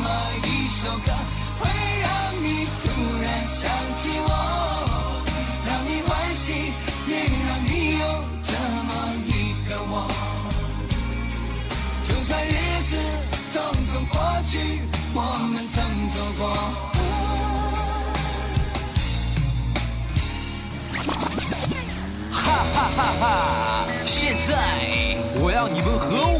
么一首歌会让你突然想起我，让你欢喜，也让你有这么一个我。就算日子匆匆过去，我们曾走过。哈哈哈哈，现在我要你们和我。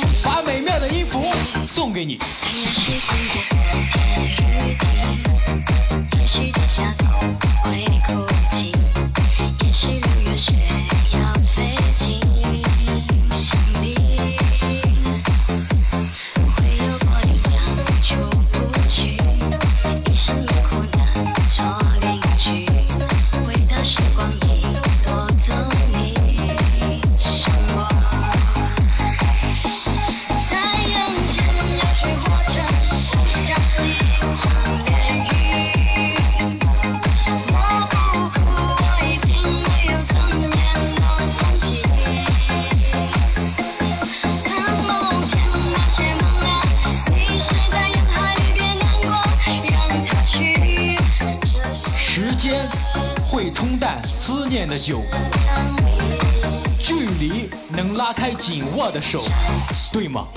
美妙的音符送给你。也许也许哭泣。会冲淡思念的酒。距离能拉开紧握的手对吗？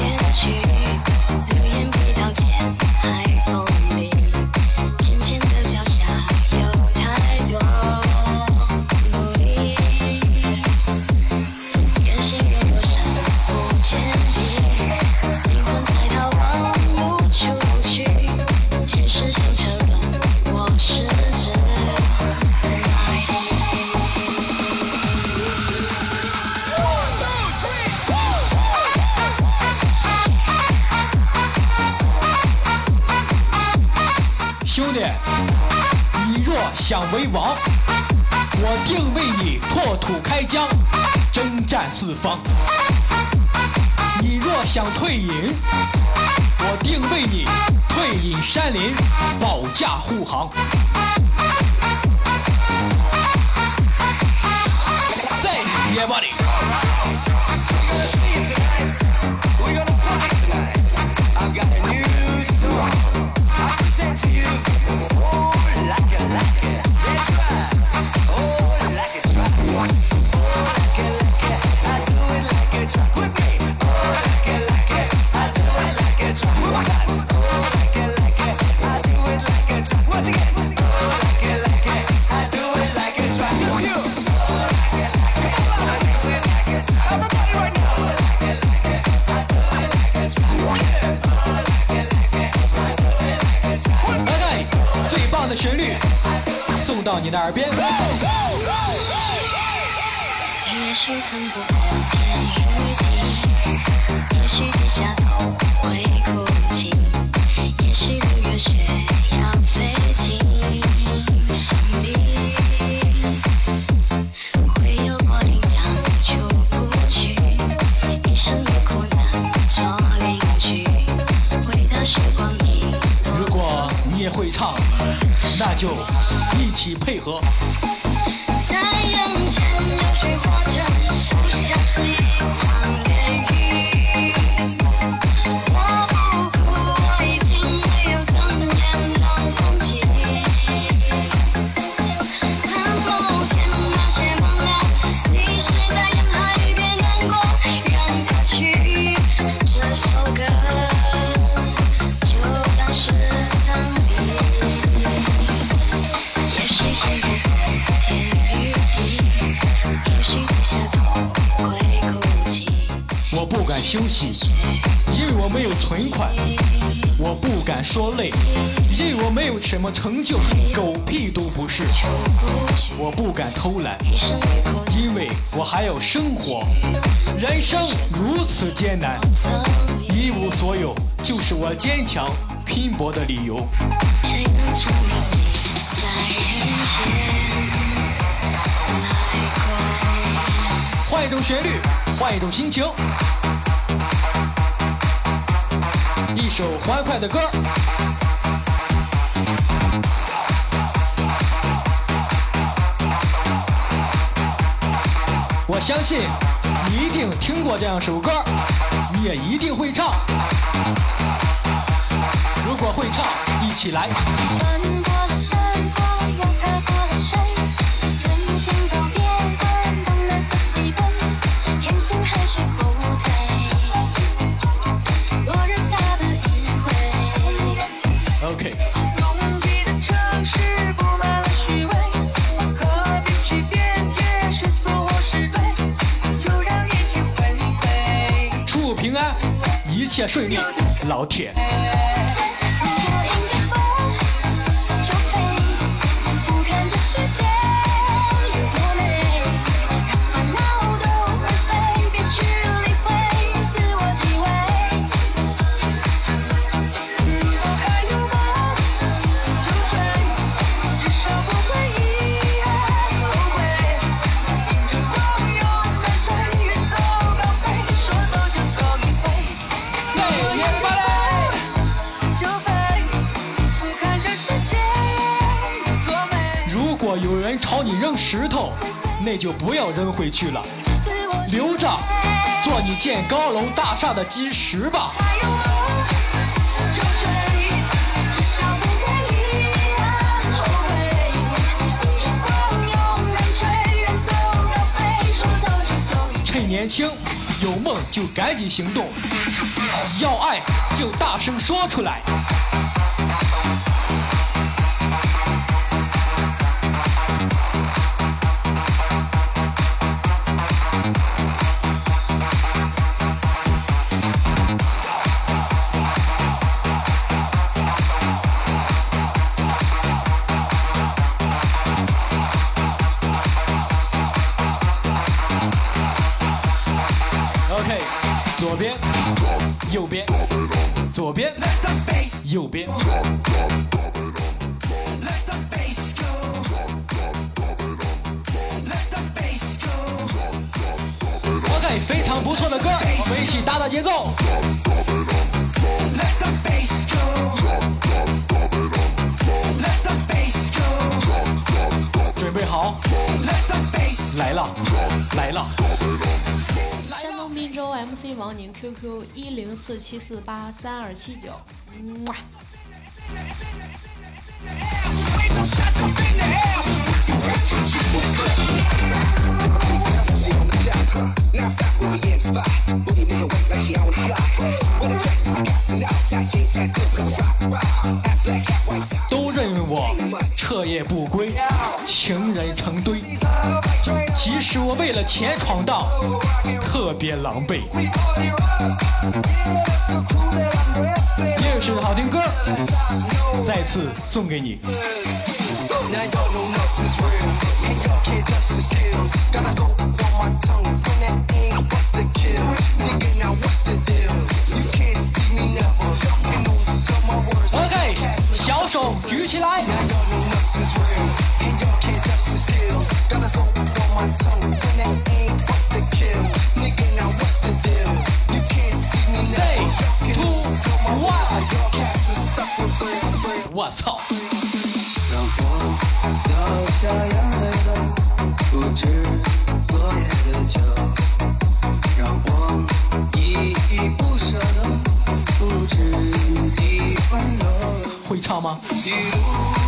为王我定为你破土开疆征战四方。你若想退隐我定为你退隐山林保驾护航。靠你的耳边。也许不也许低下头喝。什么成就狗屁都不是。我不敢偷懒因为我还要生活。人生如此艰难一无所有就是我坚强拼搏的理由。换一种旋律换一种心情。一首欢快的歌。相信你一定听过这样首歌，你也一定会唱。如果会唱，一起来。一切顺利，老铁。那就不要扔回去了，留着做你建高楼大厦的基石吧。趁年轻，有梦就赶紧行动，要爱就大声说出来。不错的歌，我们一起打打节奏。准备好，来了，来了。山东滨州 MC 王宁，QQ 一零四七四八三二七九。都认为我彻夜不归，情人成堆。即使我为了钱闯荡，特别狼狈。又是好听歌，再次送给你。With brain, brain. 我操！一路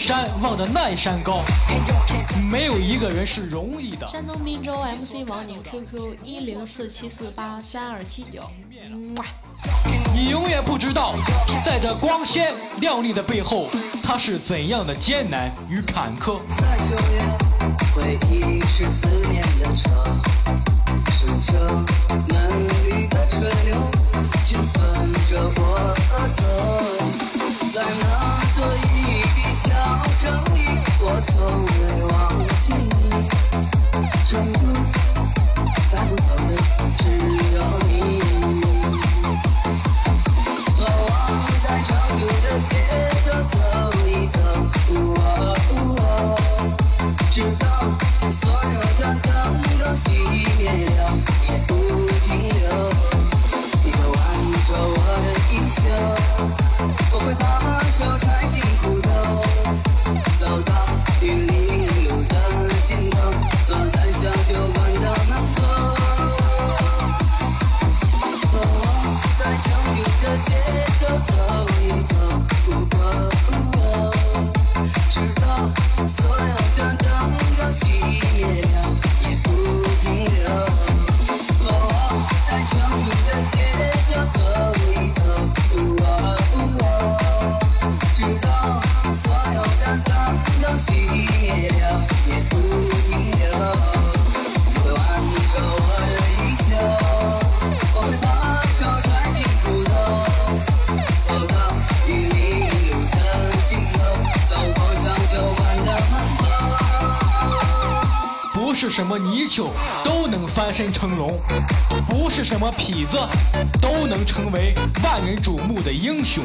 山望着那山高，没有一个人是容易的。山东滨州 MC 王宁 QQ 一零四七四八三二七九，你永远不知道，在这光鲜亮丽的背后，它是怎样的艰难与坎坷。回忆是思念的，嫩绿的垂柳，着我，在那。从未忘记，什么泥鳅都能翻身成龙不是什么痞子都能成为万人瞩目的英雄。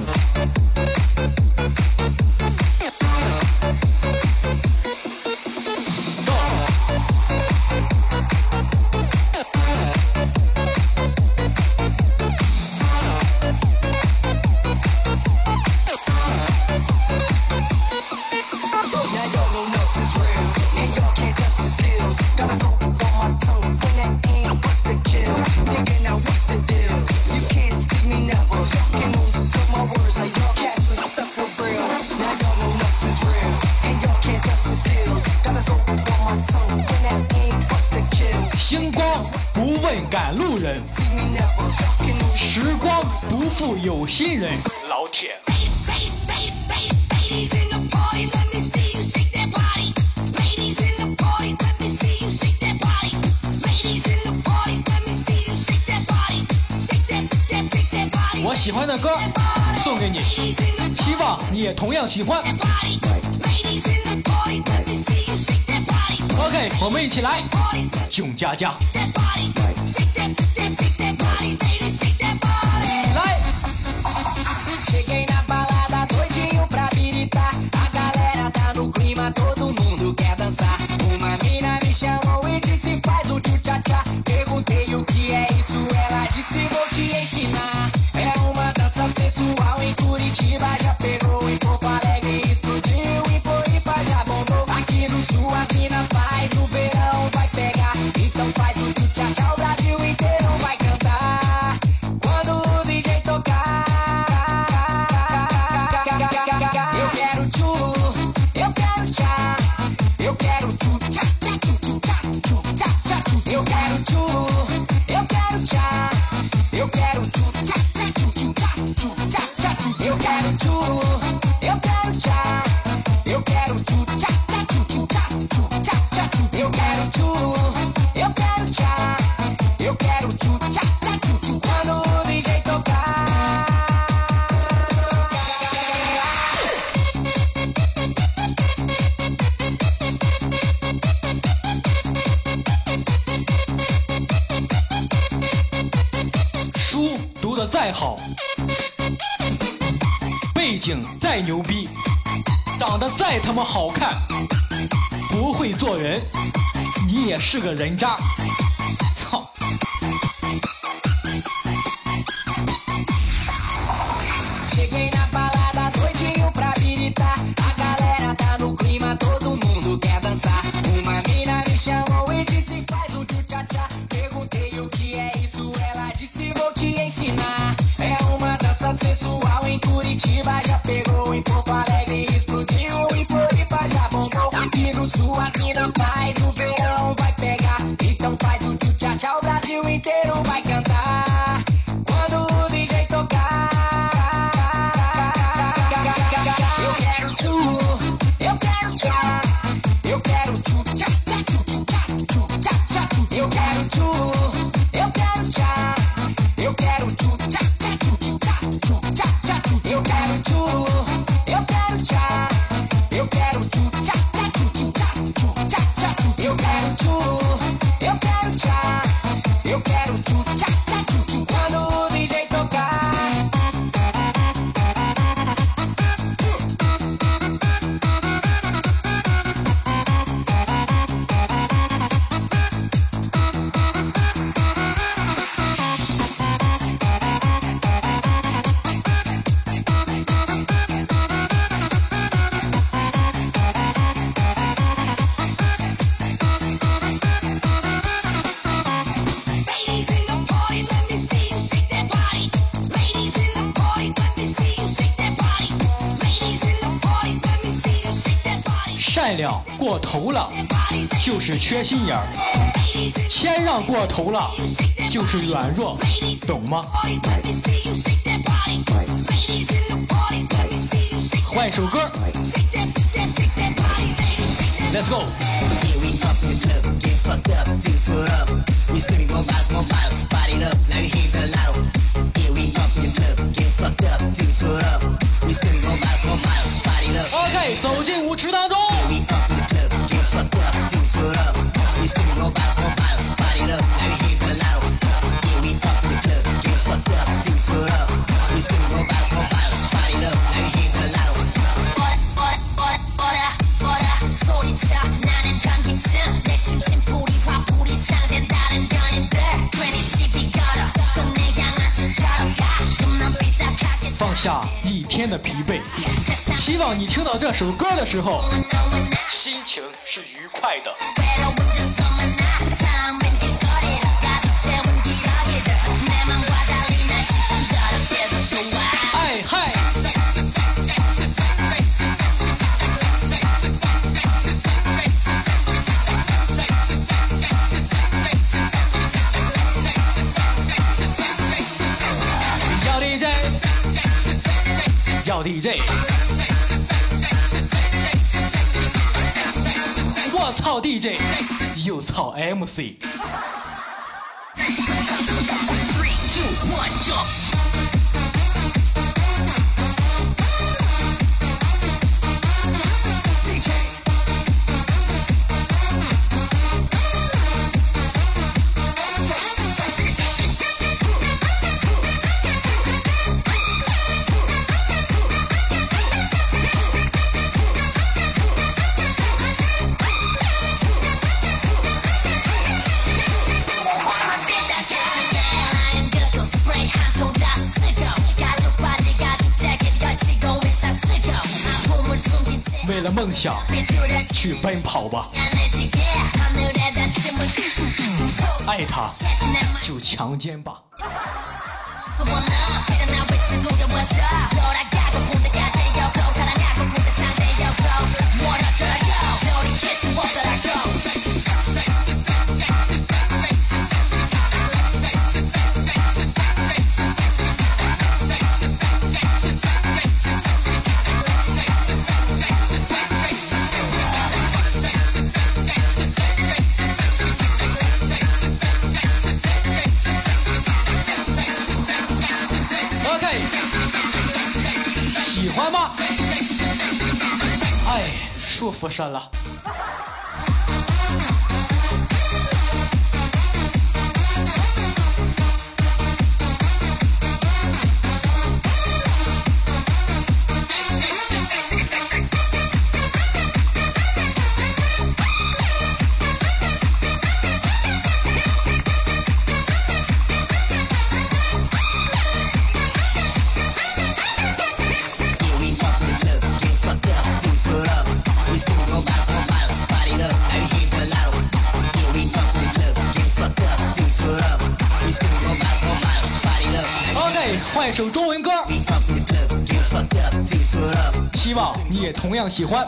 新人老铁，我喜欢的歌送给你，希望你也同样喜欢。ok，我们一起来，囧加加。再牛逼长得再他妈好看不会做人你也是个人渣。过头了，就是缺心眼儿；谦让过头了，就是软弱，懂吗？换一首歌，Let's go。OK，走进舞池的。下一天的疲惫，希望你听到这首歌的时候心情是愉快的。哎嗨。要认。要 dj 我操 dj 又操 mc three two one 梦想，去奔跑吧，爱他就强奸吧。束缚上了。首中文歌，希望你也同样喜欢。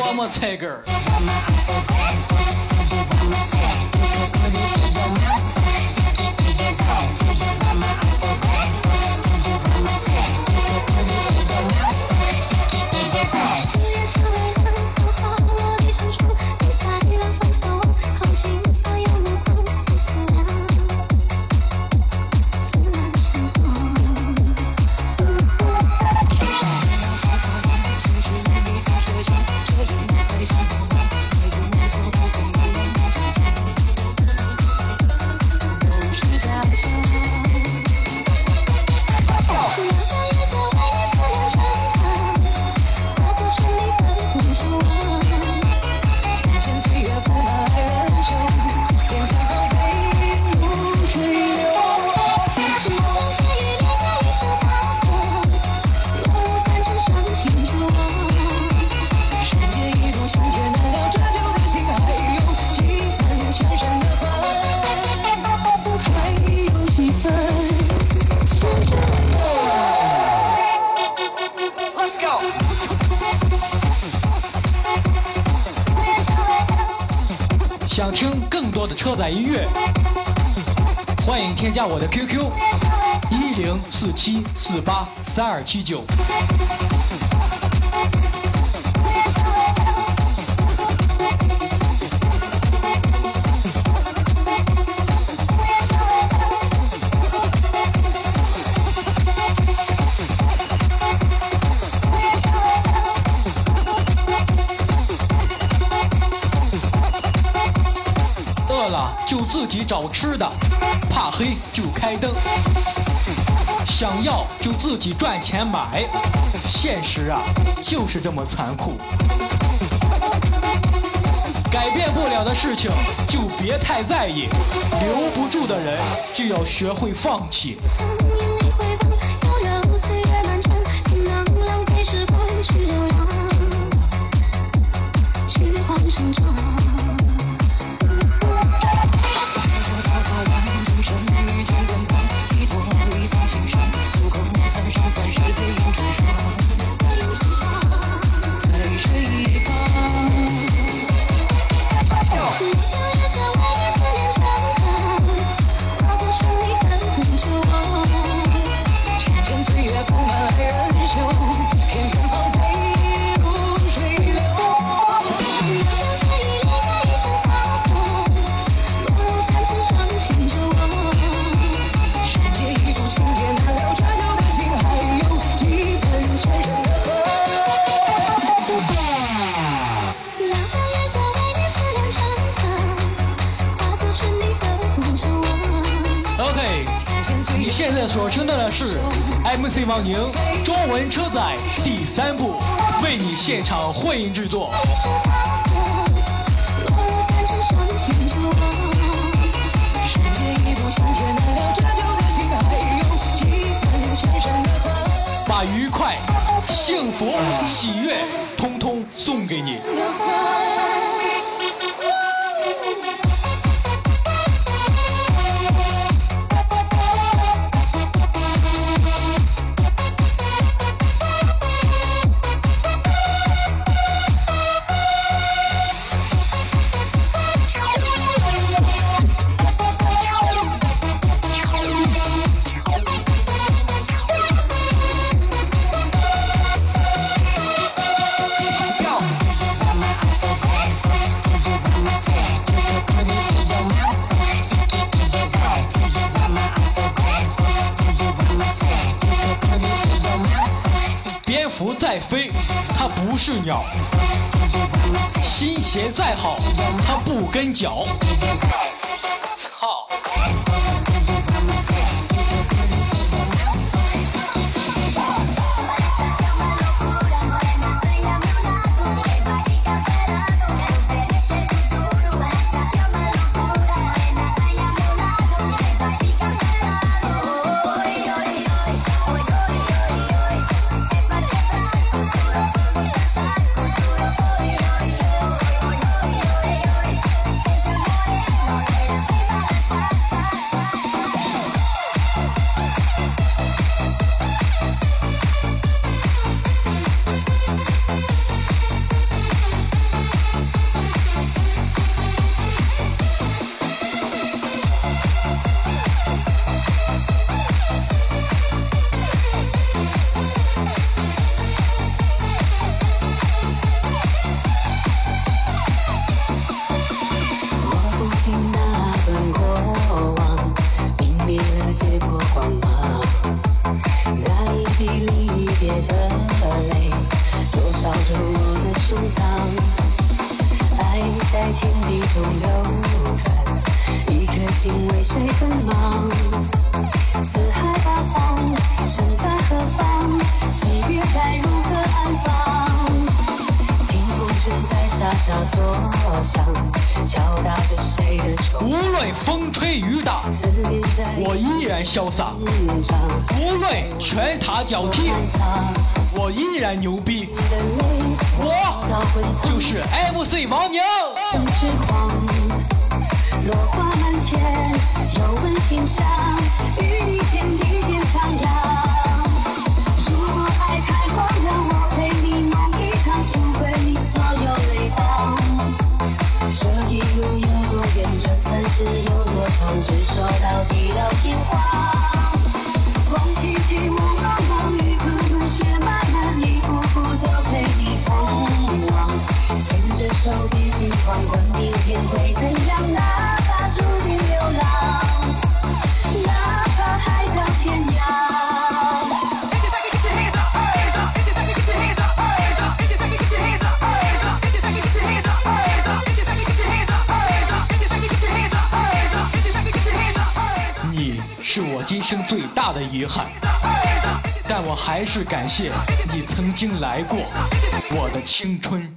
我们菜根儿。车载音乐，欢迎添加我的 QQ 一零四七四八三二七九。你找吃的，怕黑就开灯，想要就自己赚钱买，现实啊就是这么残酷。改变不了的事情就别太在意，留不住的人就要学会放弃。现在所听到的是 MC 王宁中文车载第三部为你现场混音制作。把愉快、幸福、喜悦，通通送给你。是鸟新鞋再好它不跟脚。潇洒。无论拳打脚踢我依然牛逼。我就是 mc 王是我今生最大的遗憾但我还是感谢你曾经来过我的青春。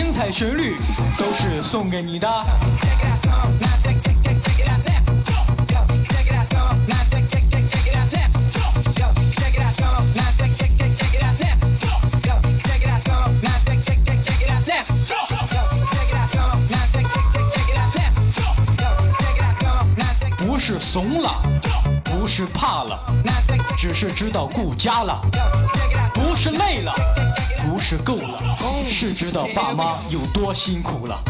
精彩旋律都是送给你的。不是怂了不是怕了只是知道顾家了不是累了。是够了是知道爸妈有多辛苦了。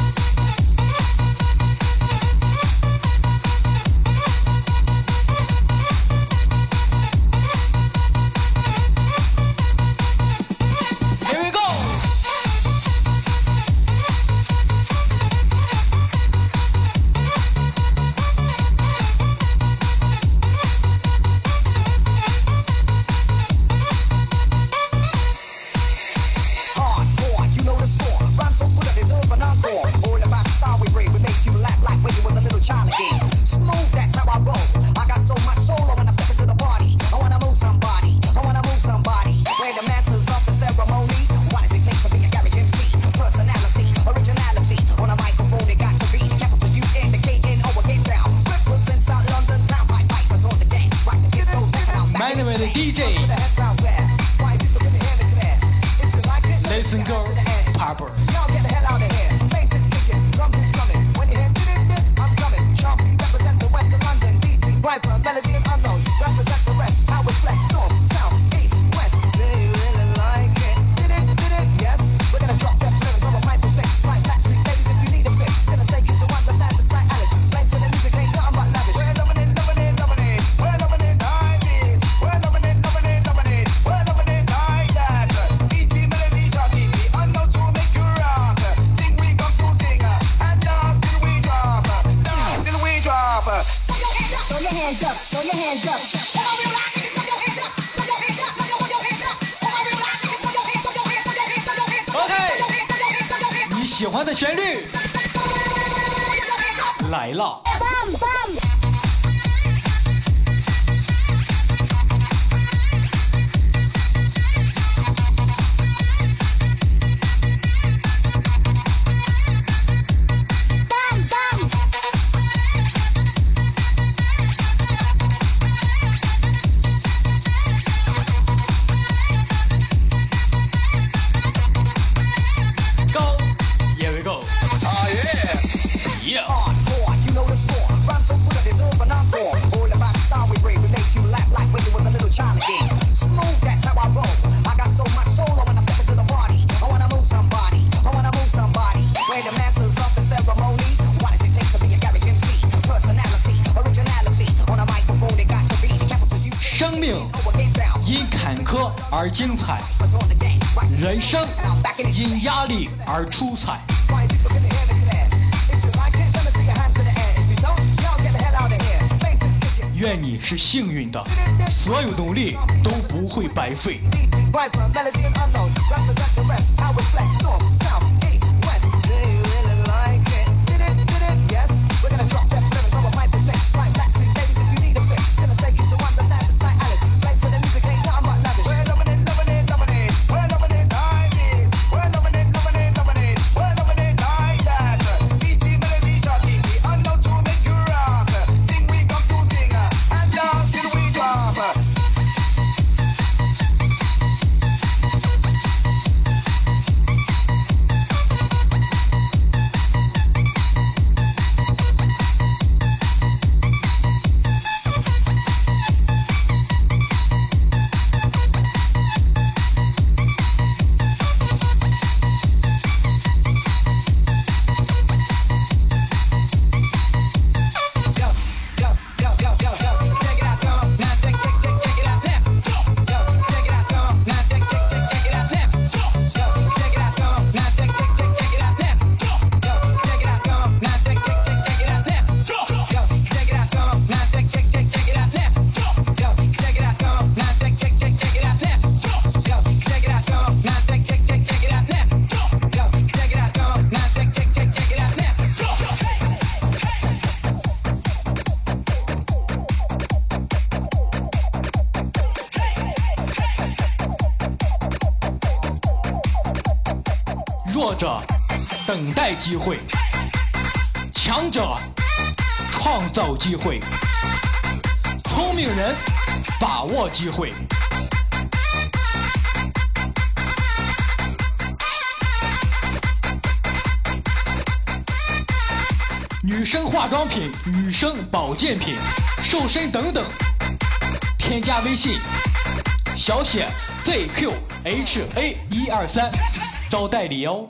生命因坎坷而精彩，人生因压力而出彩。愿你是幸运的所有努力都不会白费。等待机会，强者创造机会，聪明人把握机会。女生化妆品、女生保健品、瘦身等等，添加微信小写 ZQHA 一二三，招代理哦。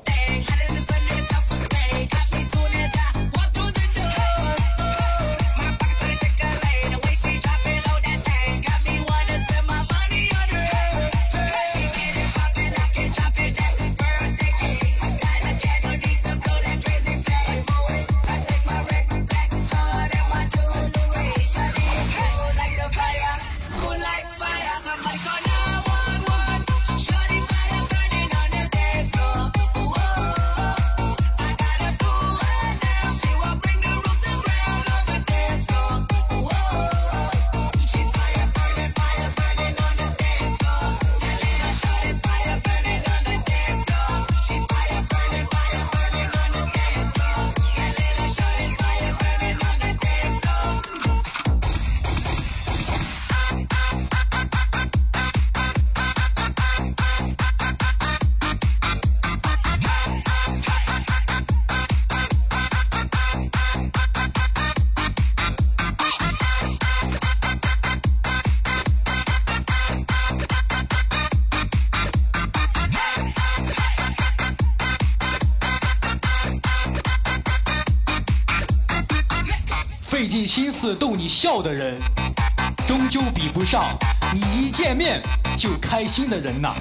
尽心思逗你笑的人，终究比不上你一见面就开心的人呐。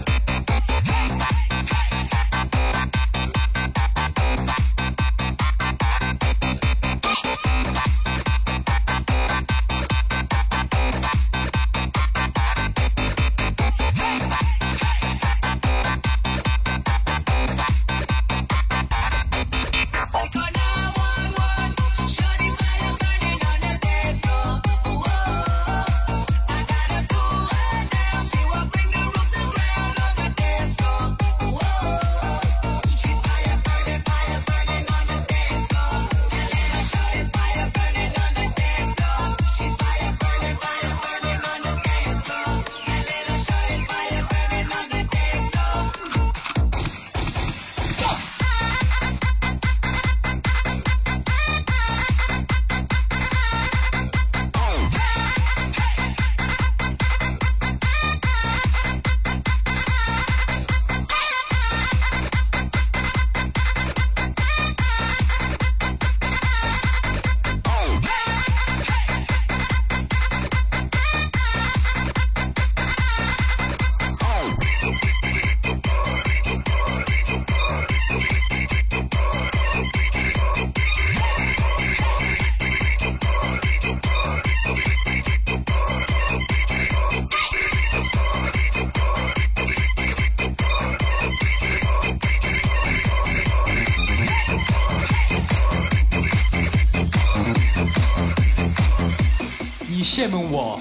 羡慕我，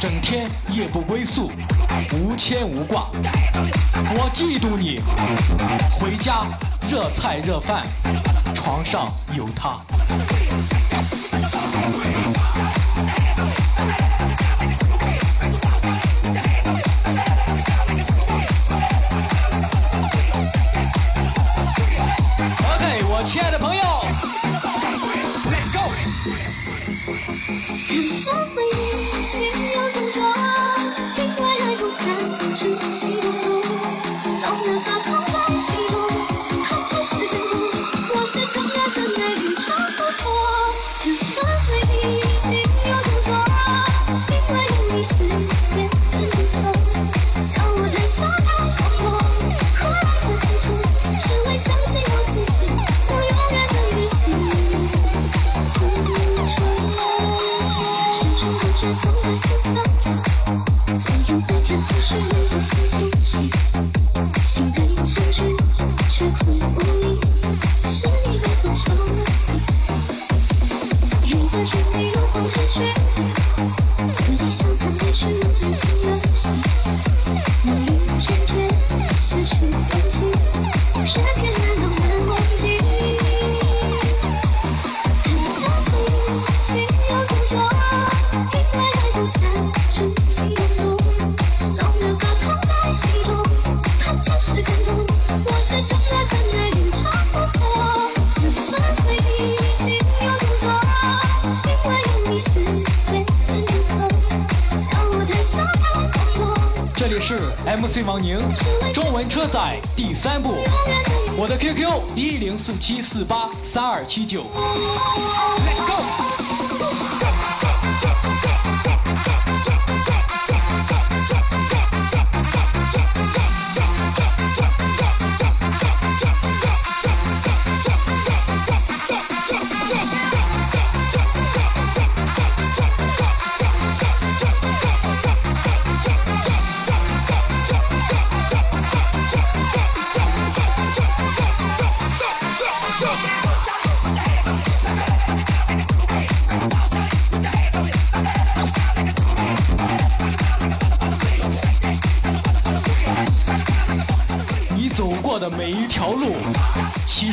整天夜不归宿，无牵无挂；我嫉妒你，回家热菜热饭，床上有他。这里是 MC 王宁，中文车载第三部，我的 QQ 一零四七四八三二七九，Let's go。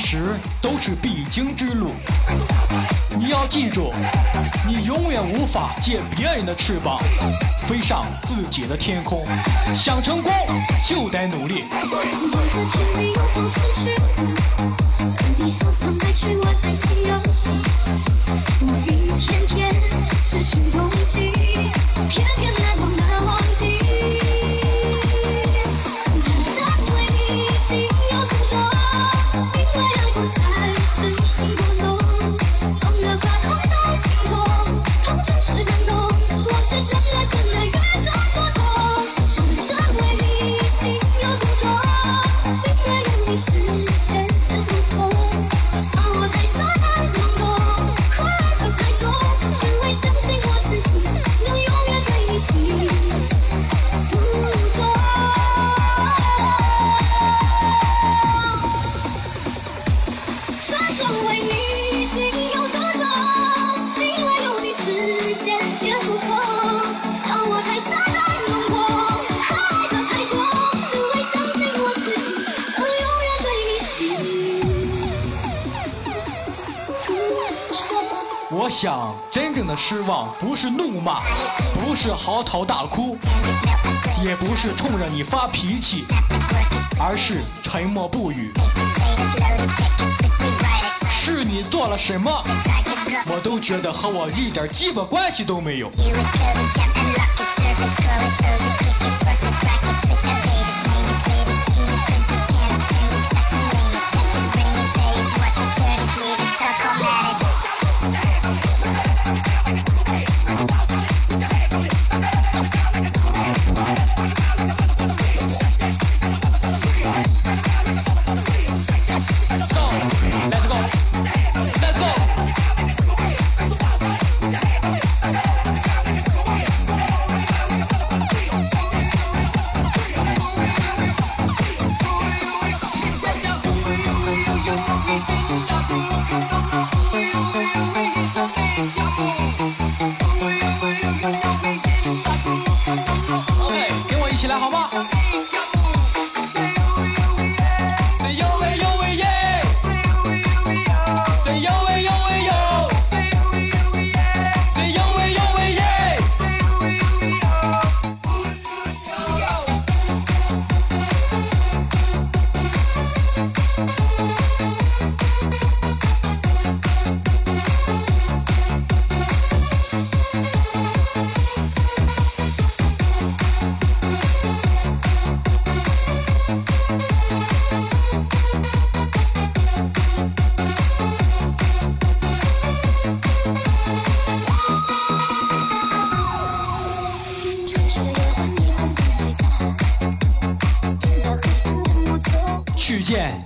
时都是必经之路。你要记住，你永远无法借别人的翅膀飞上自己的天空。想成功，就得努力。想，真正的失望不是怒骂，不是嚎啕大哭，也不是冲着你发脾气，而是沉默不语。是你做了什么，我都觉得和我一点鸡巴关系都没有。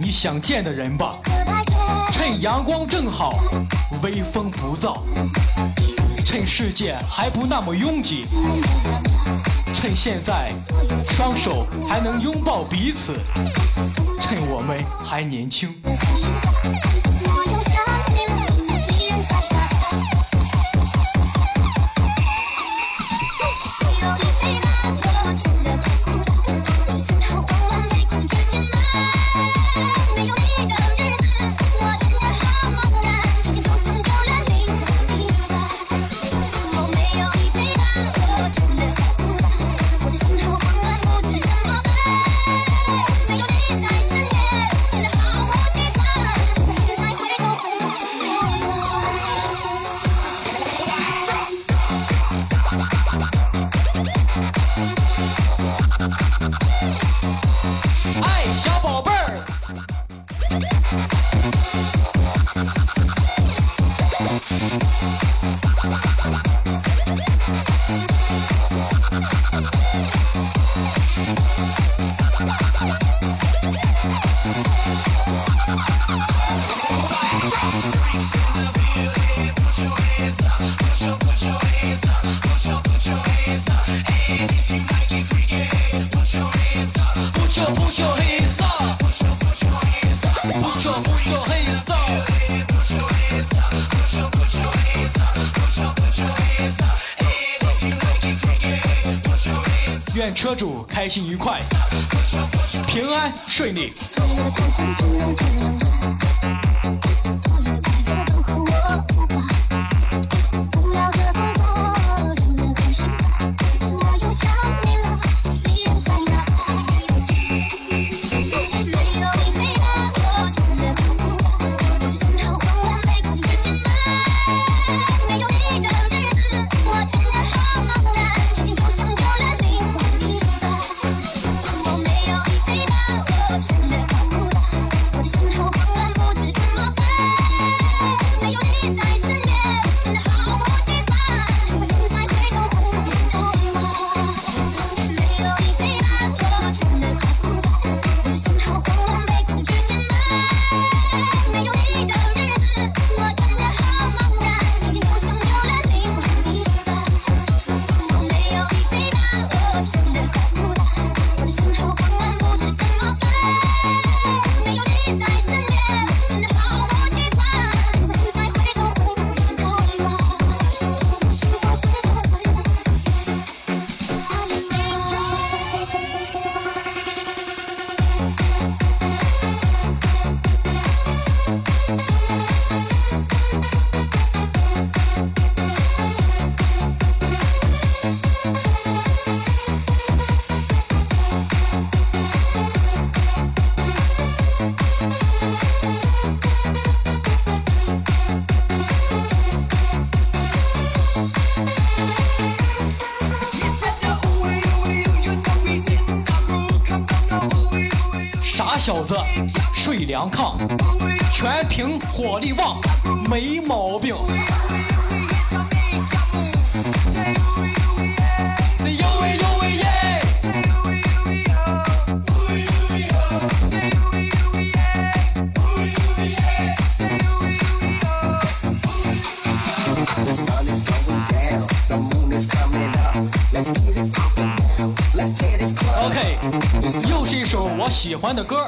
想见的人吧，趁阳光正好，微风不燥，趁世界还不那么拥挤，趁现在双手还能拥抱彼此，趁我们还年轻。愿车主开心愉快平安顺利。良抗，全凭火力旺，没毛病。OK，又是一首我喜欢的歌。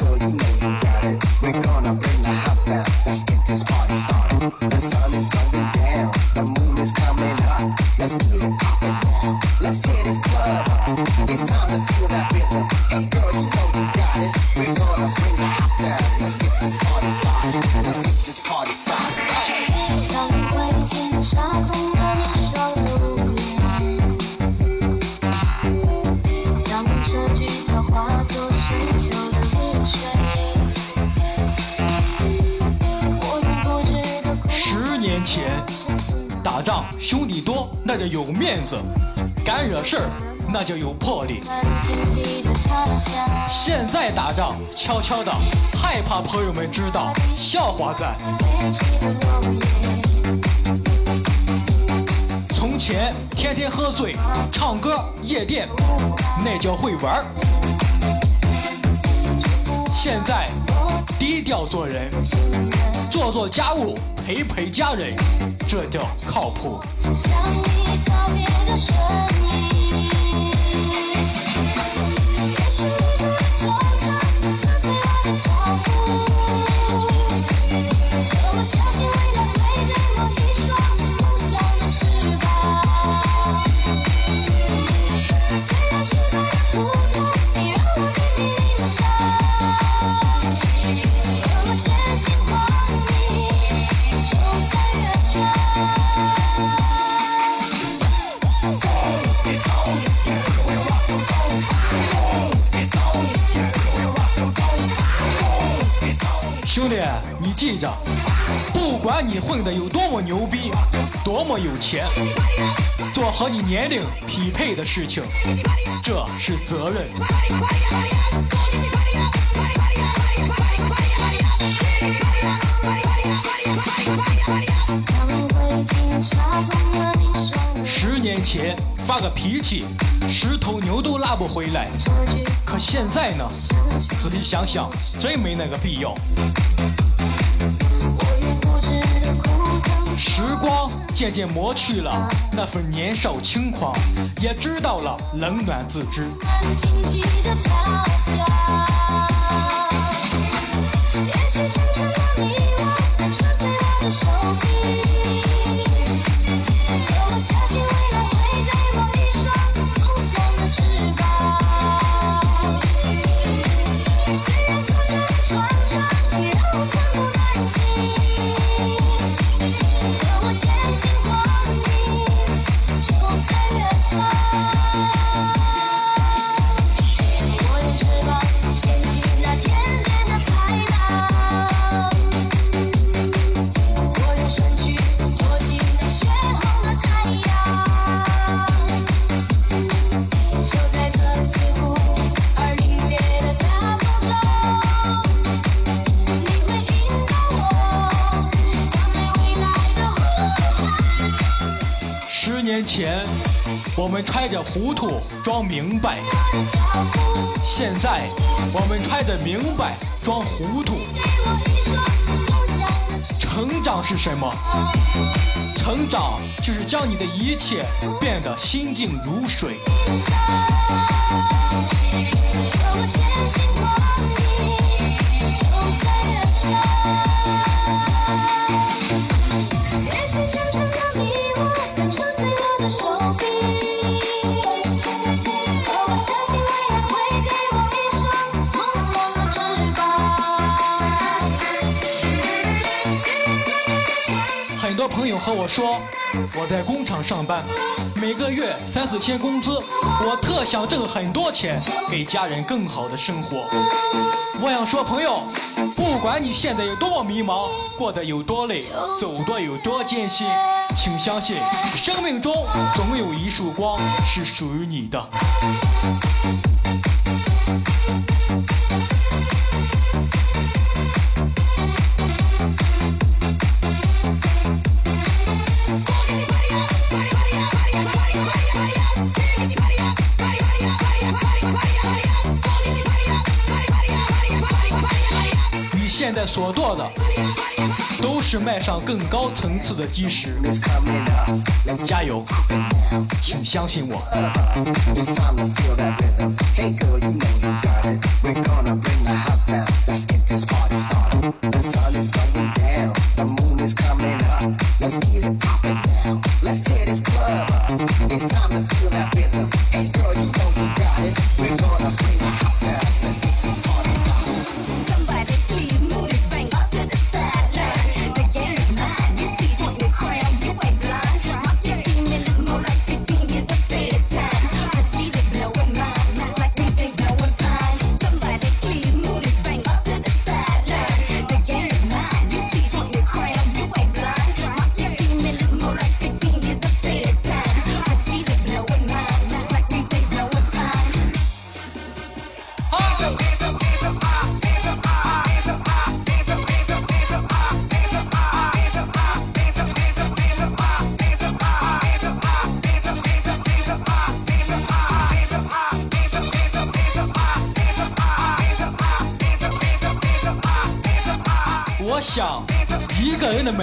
那叫有魄力。现在打仗，悄悄的，害怕朋友们知道，笑话在。从前天天喝醉，唱歌，夜店，那叫会玩。现在低调做人，做做家务，陪陪家人，这叫靠谱。着，不管你混的有多么牛逼，多么有钱，做和你年龄匹配的事情，这是责任。十年前发个脾气，十头牛都拉不回来。可现在呢？仔细想想，真没那个必要。渐渐磨去了那份年少轻狂，也知道了冷暖自知。十年前，我们揣着糊涂装明白；现在，我们揣着明白装糊涂。成长是什么？成长就是将你的一切变得心静如水。朋友和我说，我在工厂上班，每个月三四千工资，我特想挣很多钱，给家人更好的生活。我想说，朋友，不管你现在有多么迷茫，过得有多累，走得有多艰辛，请相信，生命中总有一束光是属于你的。所做的都是迈上更高层次的基石。加油请相信我。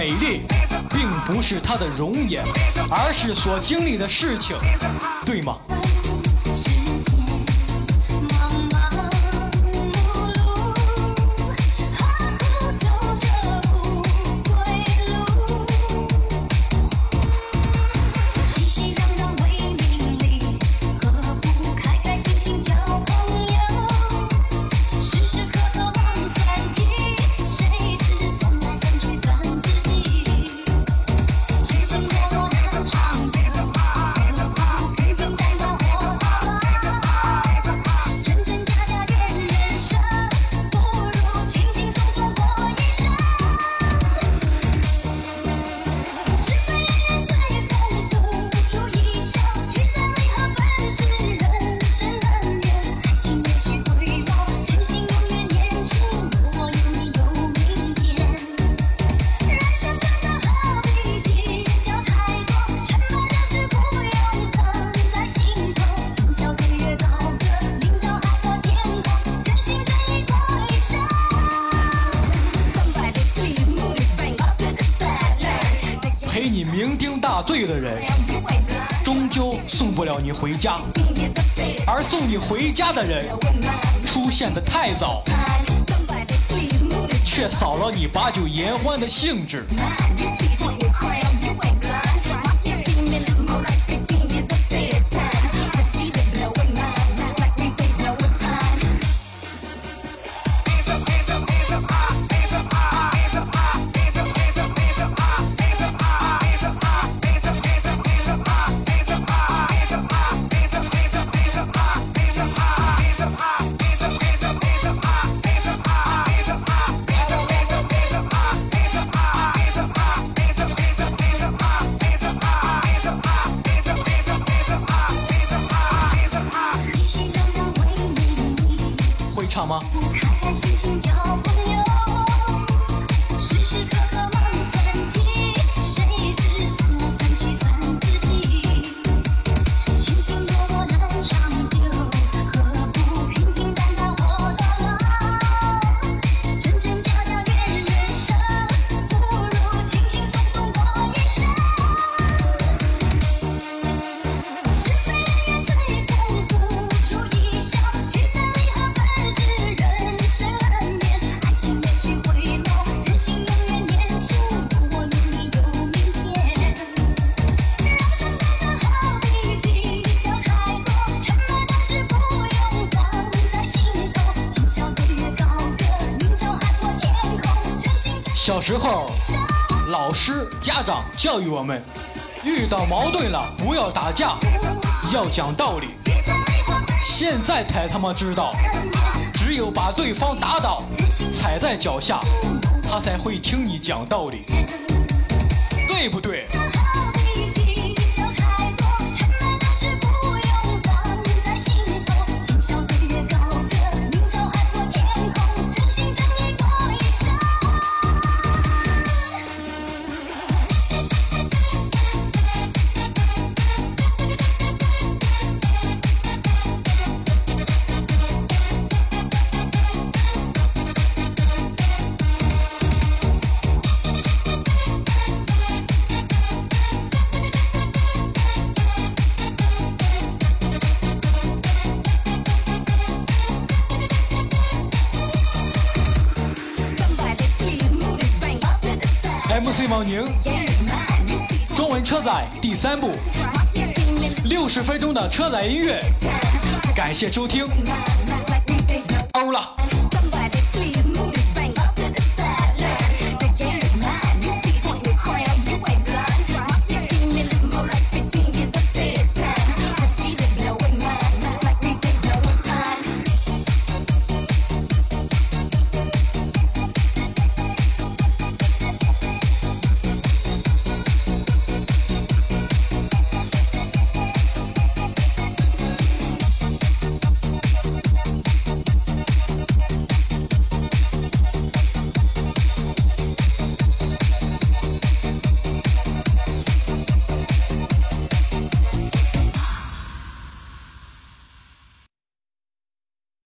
美丽并不是她的容颜而是所经历的事情对吗？醉的人，终究送不了你回家；而送你回家的人，出现的太早，却扫了你把酒言欢的兴致。时候，老师、家长教育我们，遇到矛盾了不要打架，要讲道理。现在才他妈知道，只有把对方打倒，踩在脚下，他才会听你讲道理，对不对？小宁，中文车载第三部，六十分钟的车载音乐，感谢收听，欧了。